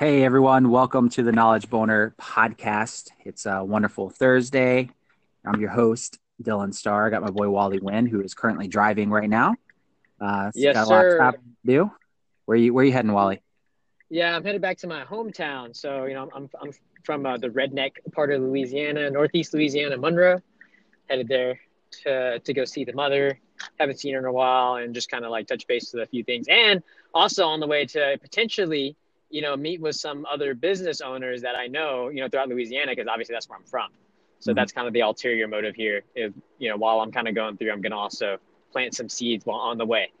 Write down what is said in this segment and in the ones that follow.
Hey everyone, welcome to the Knowledge Boner podcast. It's a wonderful Thursday. I'm your host, Dylan Starr. I got my boy Wally Wynn, who is currently driving right now. Uh, yes, got sir. A lot to do. Where you Where you heading, Wally? Yeah, I'm headed back to my hometown. So you know, I'm I'm from uh, the redneck part of Louisiana, Northeast Louisiana, Monroe. Headed there to to go see the mother. Haven't seen her in a while, and just kind of like touch base with a few things. And also on the way to potentially you know, meet with some other business owners that I know, you know, throughout Louisiana, because obviously that's where I'm from. So mm-hmm. that's kind of the ulterior motive here. If, you know, while I'm kind of going through, I'm going to also plant some seeds while on the way.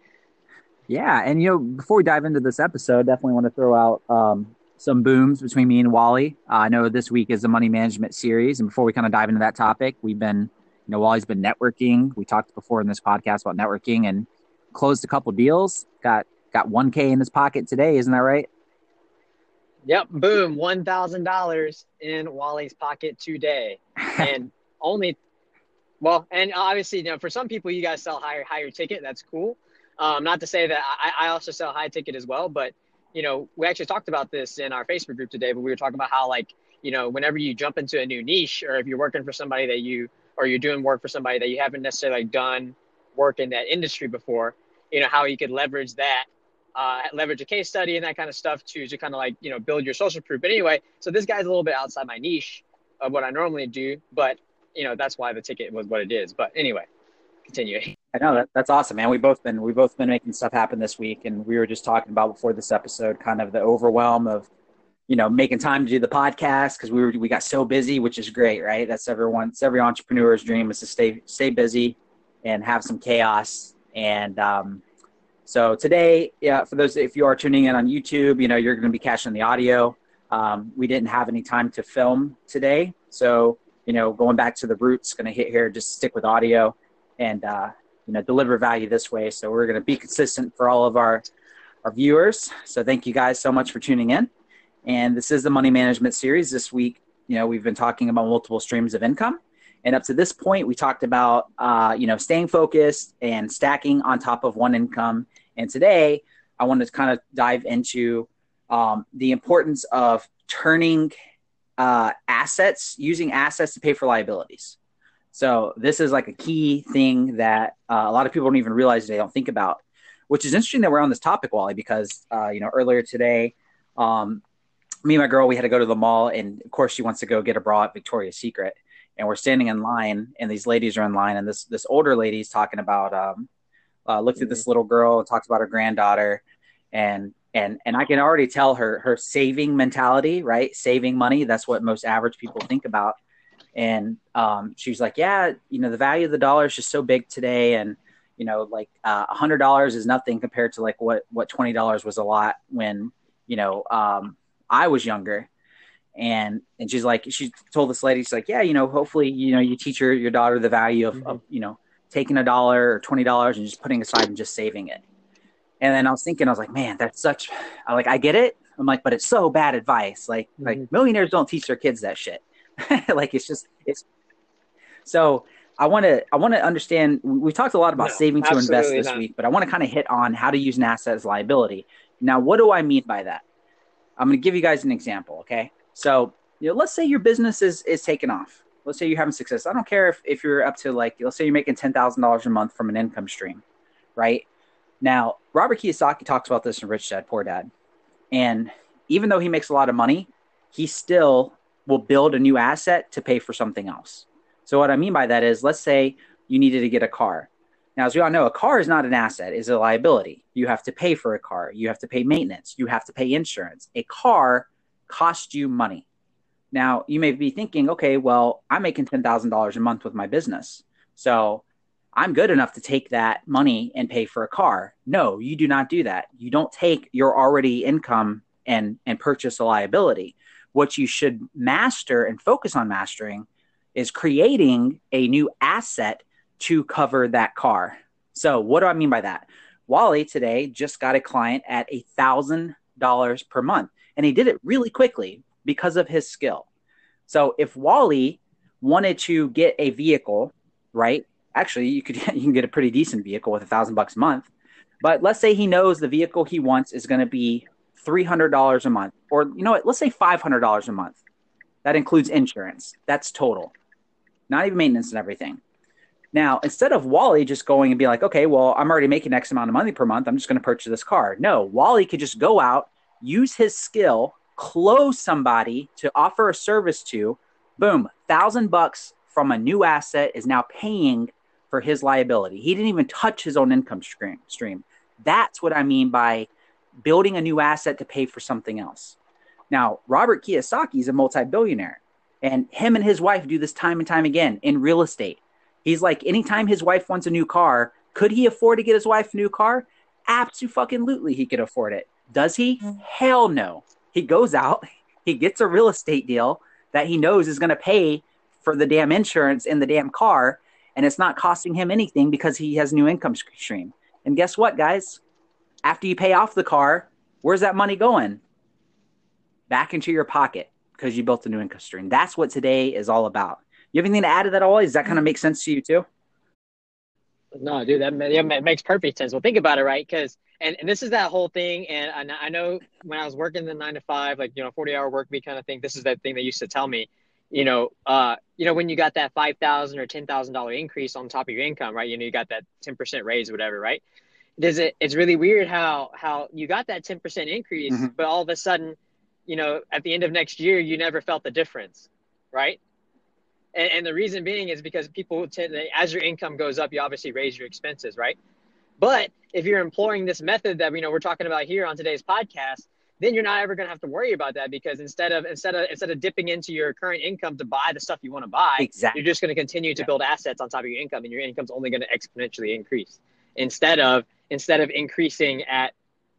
Yeah. And, you know, before we dive into this episode, definitely want to throw out um, some booms between me and Wally. Uh, I know this week is the money management series. And before we kind of dive into that topic, we've been, you know, Wally's been networking. We talked before in this podcast about networking and closed a couple deals. Got got 1K in his pocket today. Isn't that right? Yep, boom, one thousand dollars in Wally's pocket today, and only, well, and obviously, you know, for some people, you guys sell higher higher ticket. That's cool. Um, not to say that I, I also sell high ticket as well, but you know, we actually talked about this in our Facebook group today. But we were talking about how, like, you know, whenever you jump into a new niche, or if you're working for somebody that you, or you're doing work for somebody that you haven't necessarily done work in that industry before, you know, how you could leverage that uh, leverage a case study and that kind of stuff to to kind of like you know build your social proof. But anyway, so this guy's a little bit outside my niche of what I normally do, but you know that's why the ticket was what it is. But anyway, continue. I know that that's awesome, man. We both been we both been making stuff happen this week, and we were just talking about before this episode, kind of the overwhelm of you know making time to do the podcast because we were we got so busy, which is great, right? That's everyone's every entrepreneur's dream is to stay stay busy and have some chaos and um, so today, yeah, for those if you are tuning in on YouTube, you know you're going to be catching the audio. Um, we didn't have any time to film today, so you know going back to the roots, going to hit here, just stick with audio and uh, you know deliver value this way. So we're going to be consistent for all of our our viewers. So thank you guys so much for tuning in. And this is the money management series. This week, you know, we've been talking about multiple streams of income. And up to this point, we talked about, uh, you know, staying focused and stacking on top of one income and today, I want to kind of dive into um, the importance of turning uh, assets, using assets to pay for liabilities. So this is like a key thing that uh, a lot of people don't even realize they don't think about, which is interesting that we're on this topic, Wally, because uh, you know earlier today, um, me and my girl we had to go to the mall, and of course she wants to go get a bra at Victoria's Secret, and we're standing in line, and these ladies are in line, and this this older lady's talking about um, uh, looked at this mm-hmm. little girl talked about her granddaughter, and and and I can already tell her her saving mentality, right? Saving money. That's what most average people think about. And um, she's like, yeah, you know, the value of the dollar is just so big today, and you know, like uh, a hundred dollars is nothing compared to like what what twenty dollars was a lot when you know um, I was younger. And and she's like, she told this lady, she's like, yeah, you know, hopefully, you know, you teach your your daughter the value of, mm-hmm. of you know taking a dollar or twenty dollars and just putting aside and just saving it. And then I was thinking, I was like, man, that's such I like I get it. I'm like, but it's so bad advice. Like mm-hmm. like millionaires don't teach their kids that shit. like it's just it's so I want to I want to understand. We talked a lot about no, saving to invest this not. week, but I want to kind of hit on how to use an asset as liability. Now, what do I mean by that? I'm going to give you guys an example. Okay, so you know, let's say your business is is taking off let's say you're having success. I don't care if, if you're up to like, let's say you're making $10,000 a month from an income stream, right? Now, Robert Kiyosaki talks about this in Rich Dad, Poor Dad. And even though he makes a lot of money, he still will build a new asset to pay for something else. So what I mean by that is, let's say you needed to get a car. Now, as we all know, a car is not an asset, it's a liability. You have to pay for a car. You have to pay maintenance. You have to pay insurance. A car costs you money. Now, you may be thinking, okay, well, I'm making $10,000 a month with my business. So I'm good enough to take that money and pay for a car. No, you do not do that. You don't take your already income and, and purchase a liability. What you should master and focus on mastering is creating a new asset to cover that car. So, what do I mean by that? Wally today just got a client at a thousand dollars per month, and he did it really quickly because of his skill. So if Wally wanted to get a vehicle, right? Actually, you could you can get a pretty decent vehicle with a thousand bucks a month. But let's say he knows the vehicle he wants is going to be $300 a month, or you know what, let's say $500 a month. That includes insurance. That's total, not even maintenance and everything. Now, instead of Wally just going and be like, okay, well, I'm already making X amount of money per month. I'm just going to purchase this car. No, Wally could just go out, use his skill, close somebody to offer a service to. Boom, thousand bucks from a new asset is now paying for his liability. He didn't even touch his own income stream. That's what I mean by building a new asset to pay for something else. Now, Robert Kiyosaki is a multi billionaire, and him and his wife do this time and time again in real estate. He's like, anytime his wife wants a new car, could he afford to get his wife a new car? Absolutely, he could afford it. Does he? Mm. Hell no. He goes out, he gets a real estate deal that he knows is going to pay for the damn insurance in the damn car, and it's not costing him anything because he has new income stream. And guess what, guys? After you pay off the car, where's that money going? Back into your pocket because you built a new income stream. That's what today is all about. You have anything to add to that all? Does that kind of make sense to you too? No, dude, that yeah, makes perfect sense. Well, think about it, right? Because and, and this is that whole thing. And I know when I was working the nine to five, like you know, forty hour work week kind of thing. This is that thing they used to tell me. You know, uh, you know, when you got that five thousand or ten thousand dollar increase on top of your income, right? You know, you got that ten percent raise, whatever, right? Does it? It's really weird how how you got that ten percent increase, mm-hmm. but all of a sudden, you know, at the end of next year, you never felt the difference, right? And, and the reason being is because people tend to, as your income goes up, you obviously raise your expenses, right? But if you're employing this method that we know we're talking about here on today's podcast, then you're not ever going to have to worry about that because instead of instead of instead of dipping into your current income to buy the stuff you want to buy, exactly. you're just going to continue to yeah. build assets on top of your income, and your income's only going to exponentially increase instead of instead of increasing at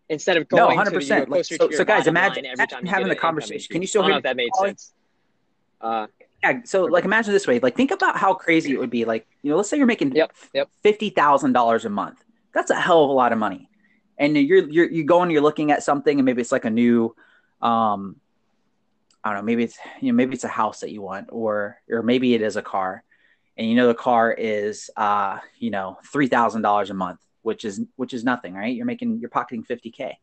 instead of going no, 100%. To, like, so, so guys, imagine, every time having the conversation. Can you still hear? I don't know If that made sense. Uh, yeah. So like imagine this way. Like think about how crazy it would be. Like, you know, let's say you're making yep, yep. fifty thousand dollars a month. That's a hell of a lot of money. And you're you're you go and you're looking at something and maybe it's like a new um I don't know, maybe it's you know, maybe it's a house that you want, or or maybe it is a car. And you know the car is uh, you know, three thousand dollars a month, which is which is nothing, right? You're making you're pocketing fifty K.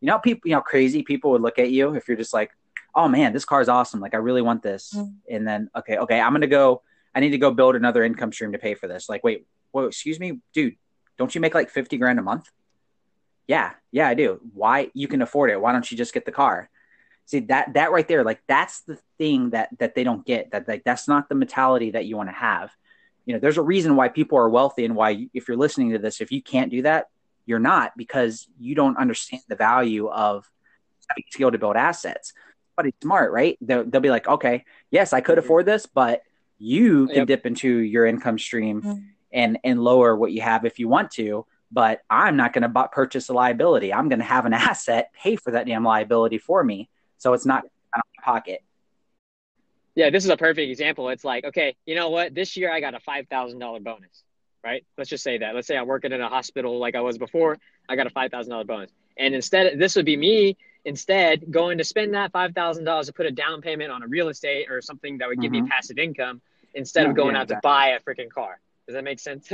You know people you know crazy people would look at you if you're just like, oh man, this car is awesome. Like I really want this. Mm-hmm. And then okay, okay, I'm gonna go. I need to go build another income stream to pay for this. Like, wait, whoa, excuse me, dude, don't you make like fifty grand a month? Yeah, yeah, I do. Why you can afford it? Why don't you just get the car? See that that right there, like that's the thing that that they don't get. That like that's not the mentality that you want to have. You know, there's a reason why people are wealthy and why if you're listening to this, if you can't do that, you're not because you don't understand the value of having skill to build assets somebody smart, right? They'll, they'll be like, okay, yes, I could afford this, but you can yep. dip into your income stream mm-hmm. And and lower what you have if you want to. But I'm not going to b- purchase a liability. I'm going to have an asset pay for that damn liability for me, so it's not out of my pocket. Yeah, this is a perfect example. It's like, okay, you know what? This year I got a five thousand dollar bonus, right? Let's just say that. Let's say I'm working in a hospital like I was before. I got a five thousand dollar bonus, and instead, this would be me Instead, going to spend that five thousand dollars to put a down payment on a real estate or something that would give mm-hmm. me passive income instead yeah, of going yeah, out exactly. to buy a freaking car. Does that make sense?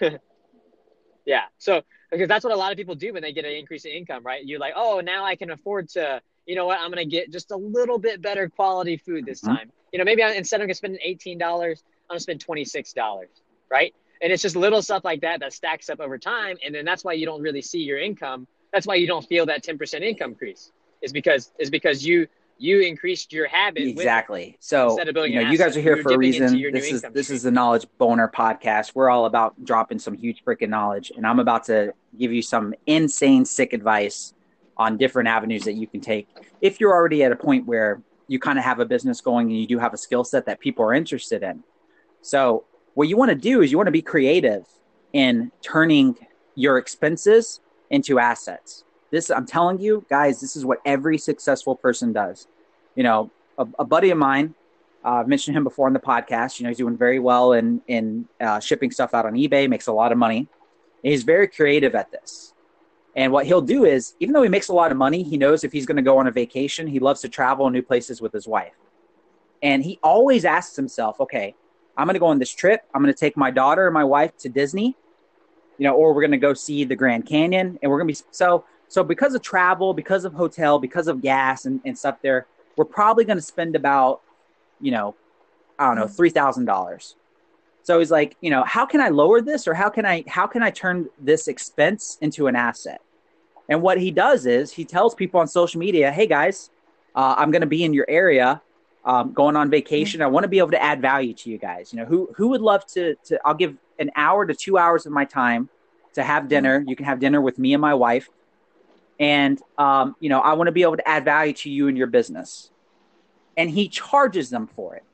yeah. So because that's what a lot of people do when they get an increase in income, right? You're like, oh, now I can afford to, you know what? I'm gonna get just a little bit better quality food this mm-hmm. time. You know, maybe I, instead of spending eighteen dollars, I'm gonna spend twenty six dollars, right? And it's just little stuff like that that stacks up over time, and then that's why you don't really see your income that's why you don't feel that 10% income increase is because is because you you increased your habit exactly. So you know you guys are here for a reason. this is this stream. is the knowledge boner podcast. We're all about dropping some huge freaking knowledge and i'm about to give you some insane sick advice on different avenues that you can take. If you're already at a point where you kind of have a business going and you do have a skill set that people are interested in. So what you want to do is you want to be creative in turning your expenses into assets. This, I'm telling you, guys, this is what every successful person does. You know, a, a buddy of mine, uh, I've mentioned him before on the podcast. You know, he's doing very well in in uh, shipping stuff out on eBay, makes a lot of money. And he's very creative at this. And what he'll do is, even though he makes a lot of money, he knows if he's going to go on a vacation, he loves to travel new places with his wife. And he always asks himself, okay, I'm going to go on this trip. I'm going to take my daughter and my wife to Disney you know, or we're going to go see the Grand Canyon and we're going to be so So because of travel, because of hotel, because of gas and, and stuff there, we're probably going to spend about, you know, I don't know, three thousand dollars. So he's like, you know, how can I lower this, or how can I how can I turn this expense into an asset? And what he does is he tells people on social media, hey guys, uh, I'm going to be in your area, um, going on vacation. I want to be able to add value to you guys. You know, who who would love to to I'll give an hour to two hours of my time to have dinner. You can have dinner with me and my wife and um, you know i want to be able to add value to you and your business. And he charges them for it.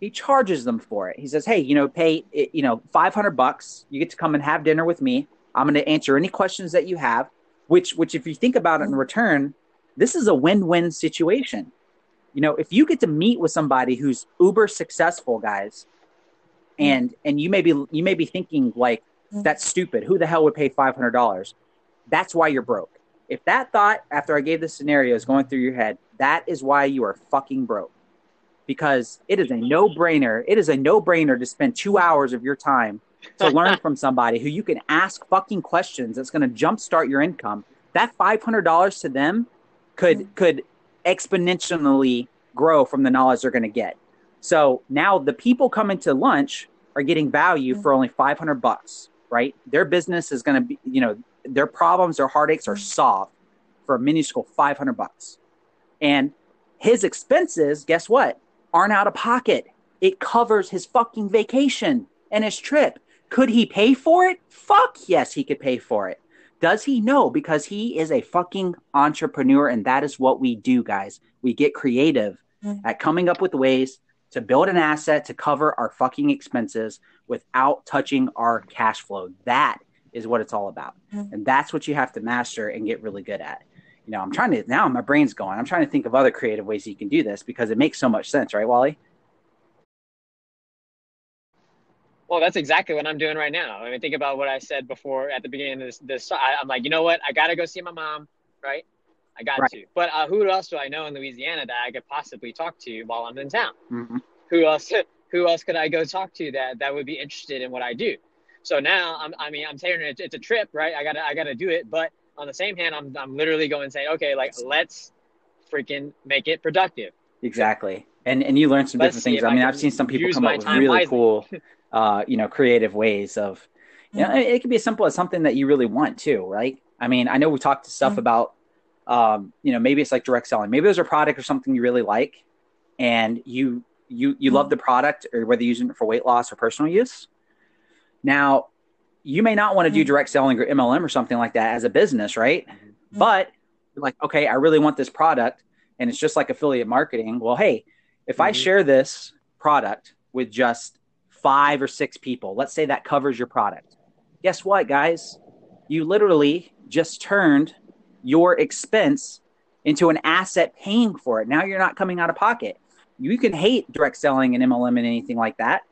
He charges them for it. He says hey you know pay you know 500 bucks. You get to come and have dinner with me. I'm going to answer any questions that you have which which if you think about it in return this is a win-win situation. You know if you get to meet with somebody who's uber successful guys and and you may be you may be thinking like that's stupid. Who the hell would pay $500 that's why you're broke if that thought after I gave the scenario is going through your head, that is why you are fucking broke. Because it is a no brainer. It is a no brainer to spend two hours of your time to learn from somebody who you can ask fucking questions that's going to jumpstart your income. That five hundred dollars to them could could exponentially grow from the knowledge they're going to get. So now the people coming to lunch are getting value for only five hundred bucks, right? Their business is going to be, you know, their problems, their heartaches are solved for a minuscule 500 bucks. And his expenses, guess what? Aren't out of pocket. It covers his fucking vacation and his trip. Could he pay for it? Fuck yes, he could pay for it. Does he? know? because he is a fucking entrepreneur, and that is what we do, guys. We get creative mm-hmm. at coming up with ways to build an asset to cover our fucking expenses without touching our cash flow. That is what it's all about. Mm-hmm. And that's what you have to master and get really good at. You know, I'm trying to now my brain's going. I'm trying to think of other creative ways you can do this because it makes so much sense, right, Wally? Well, that's exactly what I'm doing right now. I mean, think about what I said before at the beginning of this. this I, am like, you know what? I got to go see my mom, right? I got right. to. But uh, who else do I know in Louisiana that I could possibly talk to while I'm in town? Mm-hmm. Who else? Who else could I go talk to that that would be interested in what I do? So now I'm, I mean, I'm saying it's, it's a trip, right? I gotta, I gotta do it. But on the same hand, I'm, I'm literally going and saying, okay, like let's freaking make it productive. Exactly. And, and you learn some let's different things. I mean, I've seen some people come up with really wisely. cool, uh, you know, creative ways of, you know, it, it could be as simple as something that you really want too, right? I mean, I know we talked to stuff mm-hmm. about, um, you know, maybe it's like direct selling. Maybe there's a product or something you really like, and you you you mm-hmm. love the product, or whether you're using it for weight loss or personal use. Now, you may not want to do mm-hmm. direct selling or MLM or something like that as a business, right? Mm-hmm. But you're like, okay, I really want this product, and it's just like affiliate marketing. Well, hey, if mm-hmm. I share this product with just five or six people, let's say that covers your product. Guess what, guys? You literally just turned your expense into an asset paying for it. Now you're not coming out of pocket. You can hate direct selling and MLM and anything like that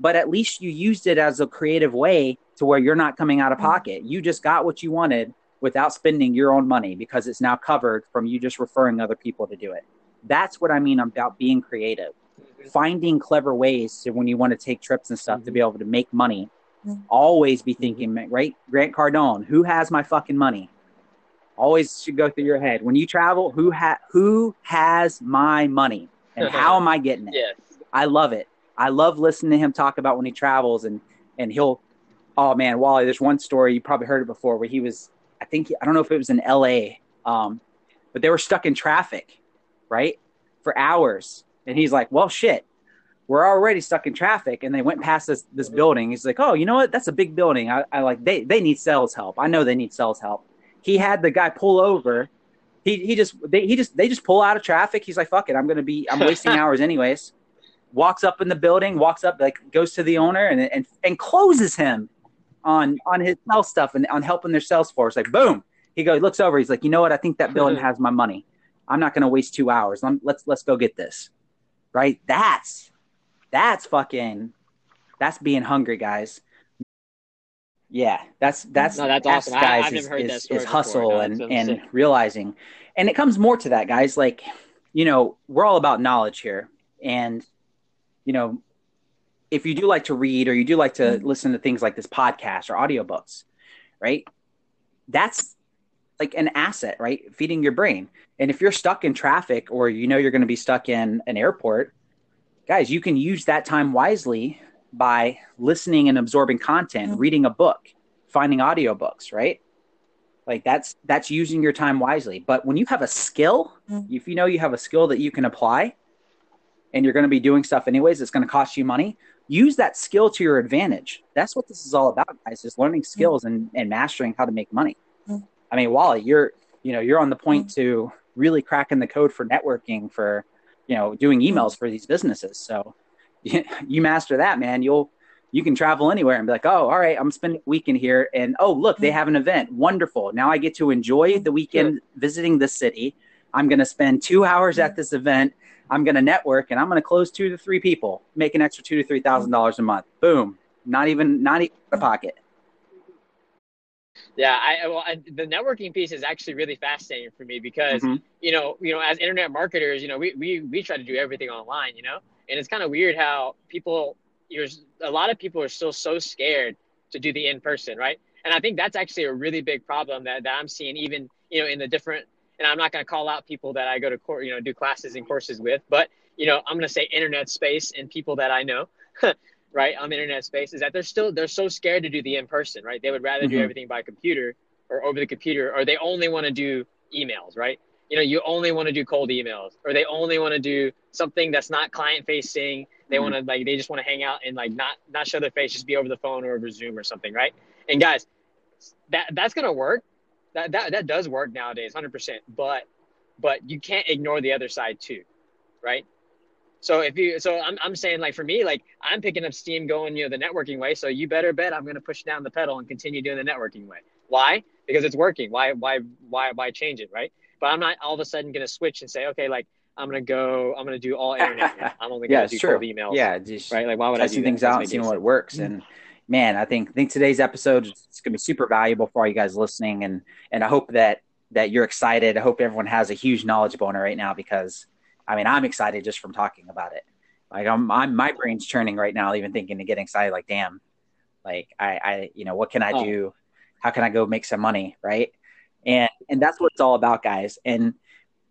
but at least you used it as a creative way to where you're not coming out of mm-hmm. pocket. You just got what you wanted without spending your own money because it's now covered from you just referring other people to do it. That's what I mean about being creative. Finding clever ways to when you want to take trips and stuff mm-hmm. to be able to make money. Mm-hmm. Always be thinking, right? Grant Cardone, who has my fucking money? Always should go through your head. When you travel, who ha- who has my money? And how am I getting it? Yes. I love it. I love listening to him talk about when he travels and and he'll oh man, Wally, there's one story you probably heard it before where he was I think I don't know if it was in LA, um, but they were stuck in traffic, right? For hours. And he's like, Well shit, we're already stuck in traffic and they went past this this building. He's like, Oh, you know what? That's a big building. I, I like they they need sales help. I know they need sales help. He had the guy pull over. He he just they he just they just pull out of traffic. He's like, fuck it, I'm gonna be I'm wasting hours anyways walks up in the building, walks up, like goes to the owner and and, and closes him on on his sales stuff and on helping their sales force. Like boom, he goes, looks over, he's like, you know what? I think that building hmm. has my money. I'm not going to waste two hours. let's let's go get this. Right? That's that's fucking that's being hungry, guys. Yeah, that's that's no, that's, that's awesome. Guys, I, have never heard is, that story is hustle no, and and realizing, and it comes more to that, guys. Like, you know, we're all about knowledge here, and you know, if you do like to read or you do like to mm-hmm. listen to things like this podcast or audiobooks, right? That's like an asset, right? Feeding your brain. And if you're stuck in traffic or you know you're going to be stuck in an airport, guys, you can use that time wisely by listening and absorbing content, mm-hmm. reading a book, finding audiobooks, right? Like that's that's using your time wisely. But when you have a skill, mm-hmm. if you know you have a skill that you can apply and you're going to be doing stuff anyways, it's going to cost you money, use that skill to your advantage. That's what this is all about, guys, is learning mm-hmm. skills and, and mastering how to make money. Mm-hmm. I mean, Wally, you're you know, you're on the point mm-hmm. to really cracking the code for networking for, you know, doing emails for these businesses. So you, you master that, man, you'll you can travel anywhere and be like, oh, all right, I'm spending a weekend here, and oh, look, they have an event. Wonderful. Now I get to enjoy the weekend visiting the city. I'm going to spend two hours at this event. I'm going to network, and I'm going to close two to three people, make an extra two to three thousand dollars a month. Boom. Not even not even a pocket. Yeah, I well, I, the networking piece is actually really fascinating for me because mm-hmm. you know, you know, as internet marketers, you know, we we we try to do everything online, you know, and it's kind of weird how people you're a lot of people are still so scared to do the in person, right? And I think that's actually a really big problem that, that I'm seeing even, you know, in the different, and I'm not going to call out people that I go to court, you know, do classes and courses with, but, you know, I'm going to say internet space and people that I know, right, on the internet space is that they're still, they're so scared to do the in person, right? They would rather mm-hmm. do everything by computer or over the computer, or they only want to do emails, right? You know, you only want to do cold emails, or they only want to do something that's not client facing they mm-hmm. want to like they just want to hang out and like not not show their face, just be over the phone or over Zoom or something, right? And guys, that that's gonna work. That that that does work nowadays, hundred percent. But but you can't ignore the other side too, right? So if you, so I'm, I'm saying like for me, like I'm picking up steam going, you know, the networking way. So you better bet I'm going to push down the pedal and continue doing the networking way. Why? Because it's working. Why, why, why, why change it? Right. But I'm not all of a sudden going to switch and say, okay, like I'm gonna go. I'm gonna do all internet. I'm only gonna yeah, do true. cold emails. Yeah, just right. Like why would I do things out and seeing what works? And man, I think I think today's episode is gonna be super valuable for all you guys listening, and and I hope that that you're excited. I hope everyone has a huge knowledge boner right now because I mean I'm excited just from talking about it. Like I'm, I'm my brain's churning right now, even thinking and getting excited. Like damn, like I I you know what can I oh. do? How can I go make some money? Right. And and that's what it's all about, guys. And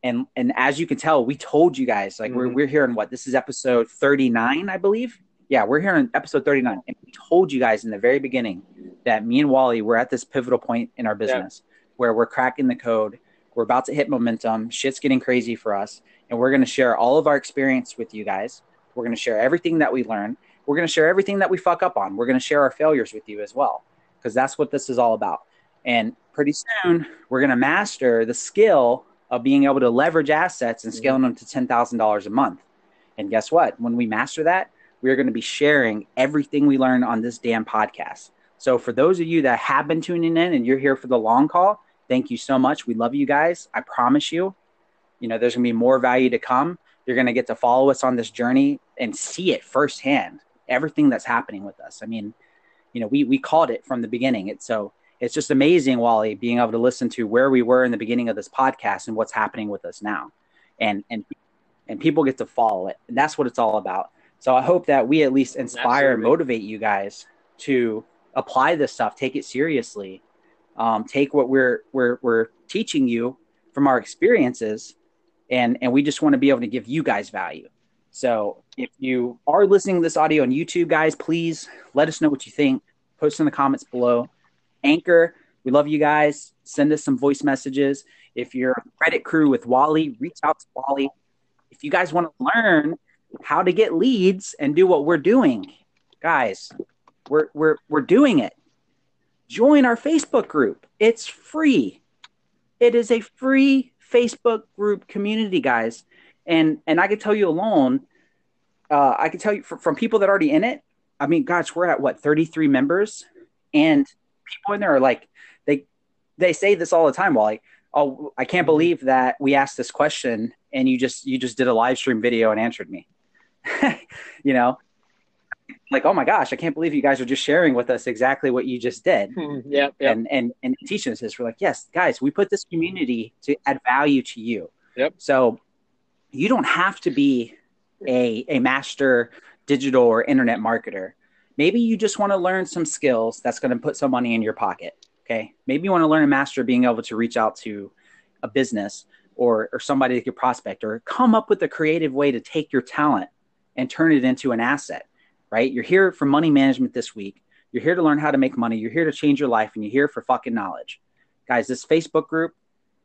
and and as you can tell, we told you guys like mm-hmm. we're we're here in what this is episode thirty nine, I believe. Yeah, we're here in episode thirty nine, and we told you guys in the very beginning that me and Wally we're at this pivotal point in our business yeah. where we're cracking the code. We're about to hit momentum. Shit's getting crazy for us, and we're going to share all of our experience with you guys. We're going to share everything that we learn. We're going to share everything that we fuck up on. We're going to share our failures with you as well, because that's what this is all about. And pretty soon, we're going to master the skill of being able to leverage assets and mm-hmm. scaling them to $10,000 a month. And guess what? When we master that, we are going to be sharing everything we learn on this damn podcast. So for those of you that have been tuning in and you're here for the long call, thank you so much. We love you guys. I promise you, you know, there's going to be more value to come. You're going to get to follow us on this journey and see it firsthand, everything that's happening with us. I mean, you know, we we called it from the beginning. It's so it's just amazing, Wally, being able to listen to where we were in the beginning of this podcast and what's happening with us now, and and and people get to follow it, and that's what it's all about. So I hope that we at least inspire Absolutely. and motivate you guys to apply this stuff, take it seriously, um, take what we're we're we're teaching you from our experiences, and and we just want to be able to give you guys value. So if you are listening to this audio on YouTube, guys, please let us know what you think. Post in the comments below. Anchor, we love you guys. Send us some voice messages. If you're a Reddit crew with Wally, reach out to Wally. If you guys want to learn how to get leads and do what we're doing, guys, we're we're we're doing it. Join our Facebook group. It's free. It is a free Facebook group community, guys. And and I can tell you alone, uh, I can tell you from, from people that are already in it. I mean, gosh, we're at what 33 members, and people in there are like they they say this all the time wally oh i can't believe that we asked this question and you just you just did a live stream video and answered me you know? Like oh my gosh i can't believe you guys are just sharing with us exactly what you just did. Mm, yeah yep. and and and teaching us this. We're like yes guys we put this community to add value to you. Yep. So you don't have to be a a master digital or internet marketer. Maybe you just want to learn some skills that's going to put some money in your pocket Okay. Maybe you want to learn a master being able to reach out to a business or, or somebody that could prospect or come up with a creative way to take your talent and turn it into an asset, right? You're here for money management this week. You're here to learn how to make money. You're here to change your life and you're here for fucking knowledge. Guys, this Facebook group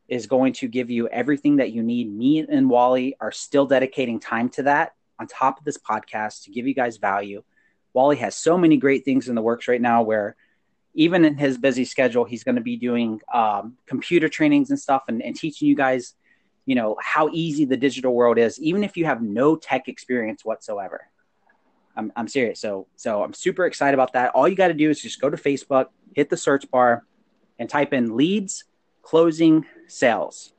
is going to give you everything that you need. Me and Wally are still dedicating time to that on top of this podcast to give you guys value. Wally has so many great things in the works right now where even in his busy schedule, he's going to be doing um, computer trainings and stuff and, and teaching you guys, you know, how easy the digital world is, even if you have no tech experience whatsoever. I'm, I'm serious. So, so I'm super excited about that. All you got to do is just go to Facebook, hit the search bar, and type in leads closing sales.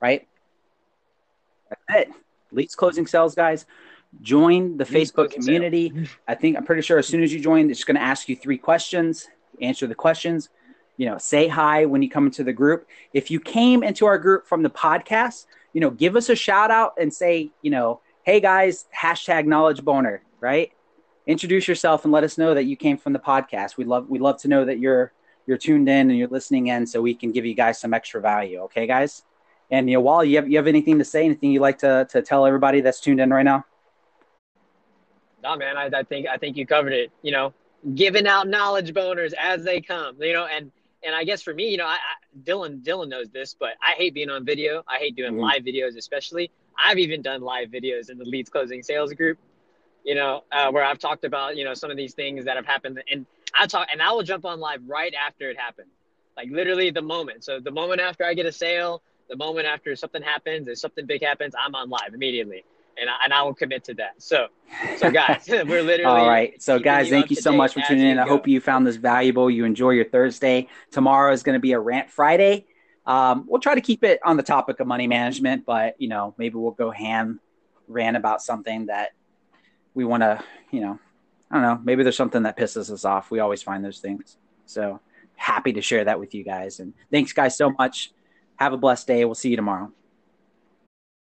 Right? That's it. Leads closing sales, guys. Join the leads Facebook community. Sales. I think I'm pretty sure as soon as you join, it's going to ask you three questions. Answer the questions. You know, say hi when you come into the group. If you came into our group from the podcast, you know, give us a shout out and say, you know, hey guys, hashtag knowledge boner, right? Introduce yourself and let us know that you came from the podcast. We love we love to know that you're you're tuned in and you're listening in so we can give you guys some extra value. Okay, guys? And you know, Wally, you have you have anything to say? Anything you'd like to to tell everybody that's tuned in right now? No, man, I, I think I think you covered it. You know, giving out knowledge boners as they come. You know, and and I guess for me, you know, I, I, Dylan Dylan knows this, but I hate being on video. I hate doing mm-hmm. live videos, especially. I've even done live videos in the leads closing sales group. You know, uh, where I've talked about you know some of these things that have happened, and I talk and I will jump on live right after it happened, like literally the moment. So the moment after I get a sale, the moment after something happens, if something big happens, I'm on live immediately. And I, and I will commit to that. So, so guys, we're literally all right. So, guys, thank you so much for tuning in. I hope you found this valuable. You enjoy your Thursday. Tomorrow is going to be a rant Friday. Um, we'll try to keep it on the topic of money management, but you know, maybe we'll go ham rant about something that we want to, you know, I don't know. Maybe there's something that pisses us off. We always find those things. So happy to share that with you guys. And thanks, guys, so much. Have a blessed day. We'll see you tomorrow.